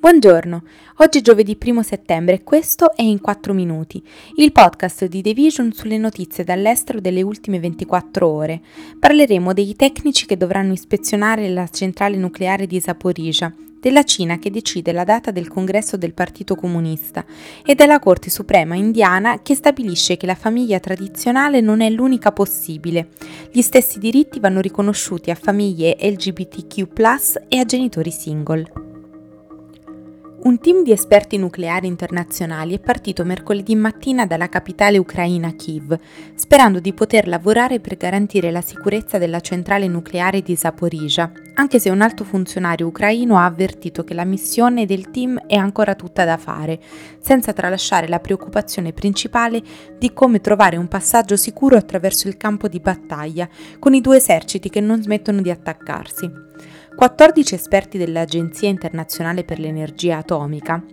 Buongiorno, oggi è giovedì 1 settembre e questo è In 4 Minuti, il podcast di The Vision sulle notizie dall'estero delle ultime 24 ore. Parleremo dei tecnici che dovranno ispezionare la centrale nucleare di Zaporizhia, della Cina che decide la data del congresso del Partito Comunista e della Corte Suprema indiana che stabilisce che la famiglia tradizionale non è l'unica possibile. Gli stessi diritti vanno riconosciuti a famiglie LGBTQ e a genitori single. Un team di esperti nucleari internazionali è partito mercoledì mattina dalla capitale ucraina Kiev, sperando di poter lavorare per garantire la sicurezza della centrale nucleare di Zaporizhia, anche se un alto funzionario ucraino ha avvertito che la missione del team è ancora tutta da fare, senza tralasciare la preoccupazione principale di come trovare un passaggio sicuro attraverso il campo di battaglia, con i due eserciti che non smettono di attaccarsi. 14 esperti dell'Agenzia internazionale per l'energia atomica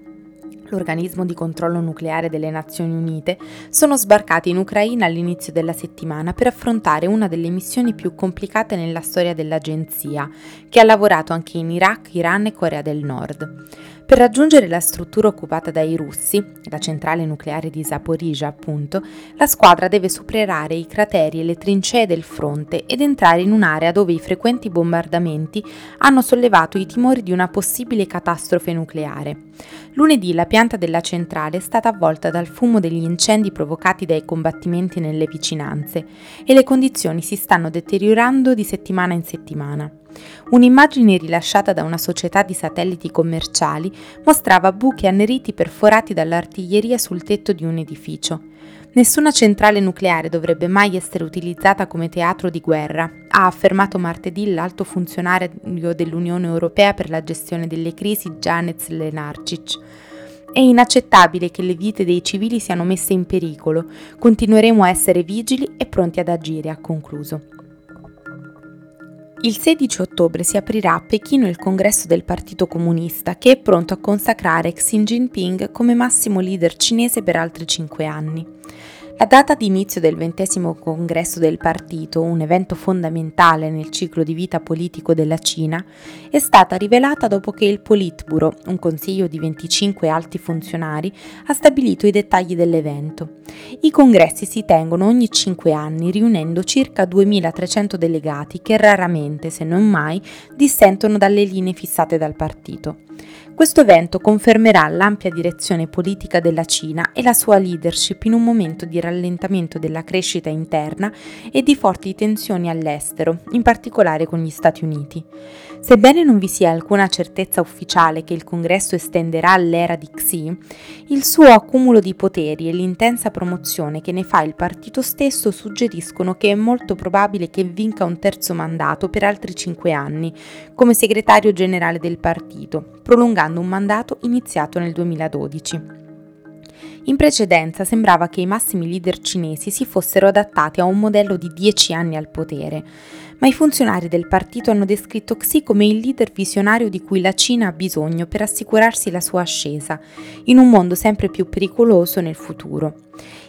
l'organismo di controllo nucleare delle Nazioni Unite, sono sbarcati in Ucraina all'inizio della settimana per affrontare una delle missioni più complicate nella storia dell'agenzia, che ha lavorato anche in Iraq, Iran e Corea del Nord. Per raggiungere la struttura occupata dai russi, la centrale nucleare di Zaporizhia appunto, la squadra deve superare i crateri e le trincee del fronte ed entrare in un'area dove i frequenti bombardamenti hanno sollevato i timori di una possibile catastrofe nucleare. Lunedì la pianta della centrale è stata avvolta dal fumo degli incendi provocati dai combattimenti nelle vicinanze e le condizioni si stanno deteriorando di settimana in settimana. Un'immagine rilasciata da una società di satelliti commerciali mostrava buchi anneriti perforati dall'artiglieria sul tetto di un edificio. Nessuna centrale nucleare dovrebbe mai essere utilizzata come teatro di guerra, ha affermato martedì l'alto funzionario dell'Unione Europea per la gestione delle crisi Janez Lenarcic. È inaccettabile che le vite dei civili siano messe in pericolo. Continueremo a essere vigili e pronti ad agire, ha concluso. Il 16 ottobre si aprirà a Pechino il congresso del Partito Comunista che è pronto a consacrare Xi Jinping come massimo leader cinese per altri cinque anni. La data di inizio del ventesimo congresso del partito, un evento fondamentale nel ciclo di vita politico della Cina, è stata rivelata dopo che il Politburo, un consiglio di 25 alti funzionari, ha stabilito i dettagli dell'evento. I congressi si tengono ogni 5 anni, riunendo circa 2300 delegati che raramente, se non mai, dissentono dalle linee fissate dal partito. Questo evento confermerà l'ampia direzione politica della Cina e la sua leadership in un momento di rallentamento della crescita interna e di forti tensioni all'estero, in particolare con gli Stati Uniti. Sebbene non vi sia alcuna certezza ufficiale che il congresso estenderà l'era di Xi, il suo accumulo di poteri e l'intensa promozione che ne fa il partito stesso suggeriscono che è molto probabile che vinca un terzo mandato per altri cinque anni come segretario generale del partito, prolungando un mandato iniziato nel 2012. In precedenza sembrava che i massimi leader cinesi si fossero adattati a un modello di 10 anni al potere, ma i funzionari del partito hanno descritto Xi come il leader visionario di cui la Cina ha bisogno per assicurarsi la sua ascesa, in un mondo sempre più pericoloso nel futuro.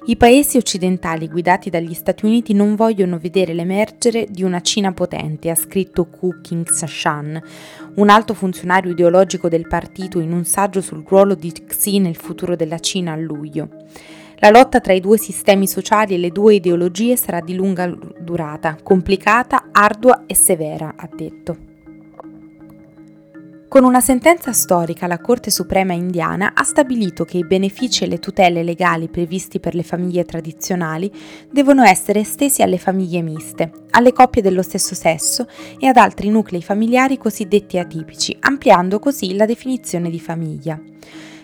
I paesi occidentali guidati dagli Stati Uniti non vogliono vedere l'emergere di una Cina potente, ha scritto Ku King-shan, un alto funzionario ideologico del partito in un saggio sul ruolo di Xi nel futuro della Cina a luglio. La lotta tra i due sistemi sociali e le due ideologie sarà di lunga durata, complicata, ardua e severa, ha detto. Con una sentenza storica la Corte Suprema indiana ha stabilito che i benefici e le tutele legali previsti per le famiglie tradizionali devono essere estesi alle famiglie miste, alle coppie dello stesso sesso e ad altri nuclei familiari cosiddetti atipici, ampliando così la definizione di famiglia.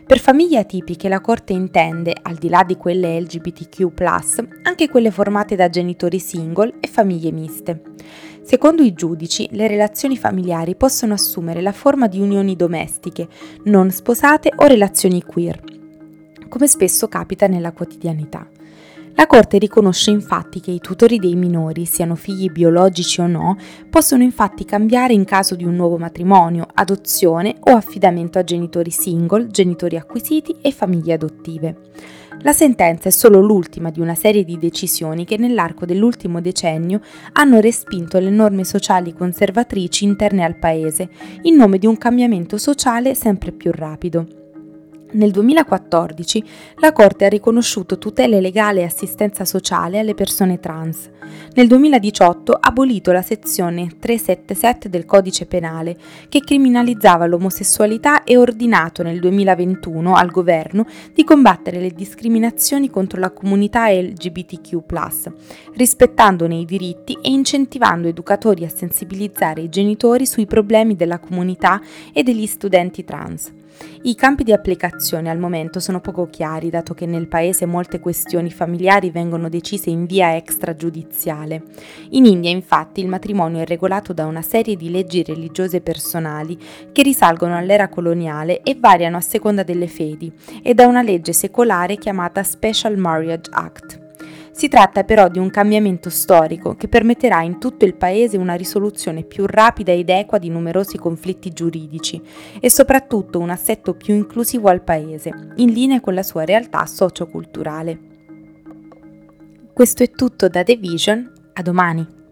Per famiglie atipiche la Corte intende, al di là di quelle LGBTQ, anche quelle formate da genitori single e famiglie miste. Secondo i giudici, le relazioni familiari possono assumere la forma di unioni domestiche, non sposate o relazioni queer, come spesso capita nella quotidianità. La Corte riconosce infatti che i tutori dei minori, siano figli biologici o no, possono infatti cambiare in caso di un nuovo matrimonio, adozione o affidamento a genitori single, genitori acquisiti e famiglie adottive. La sentenza è solo l'ultima di una serie di decisioni che nell'arco dell'ultimo decennio hanno respinto le norme sociali conservatrici interne al Paese, in nome di un cambiamento sociale sempre più rapido. Nel 2014 la Corte ha riconosciuto tutele legale e assistenza sociale alle persone trans. Nel 2018 ha abolito la sezione 377 del Codice Penale che criminalizzava l'omosessualità e ordinato nel 2021 al governo di combattere le discriminazioni contro la comunità LGBTQ, rispettandone i diritti e incentivando educatori a sensibilizzare i genitori sui problemi della comunità e degli studenti trans. I campi di applicazione al momento sono poco chiari, dato che nel paese molte questioni familiari vengono decise in via extragiudiziale. In India, infatti, il matrimonio è regolato da una serie di leggi religiose personali che risalgono all'era coloniale e variano a seconda delle fedi, e da una legge secolare chiamata Special Marriage Act. Si tratta però di un cambiamento storico che permetterà in tutto il Paese una risoluzione più rapida ed equa di numerosi conflitti giuridici e soprattutto un assetto più inclusivo al Paese, in linea con la sua realtà socioculturale. Questo è tutto da The Vision, a domani!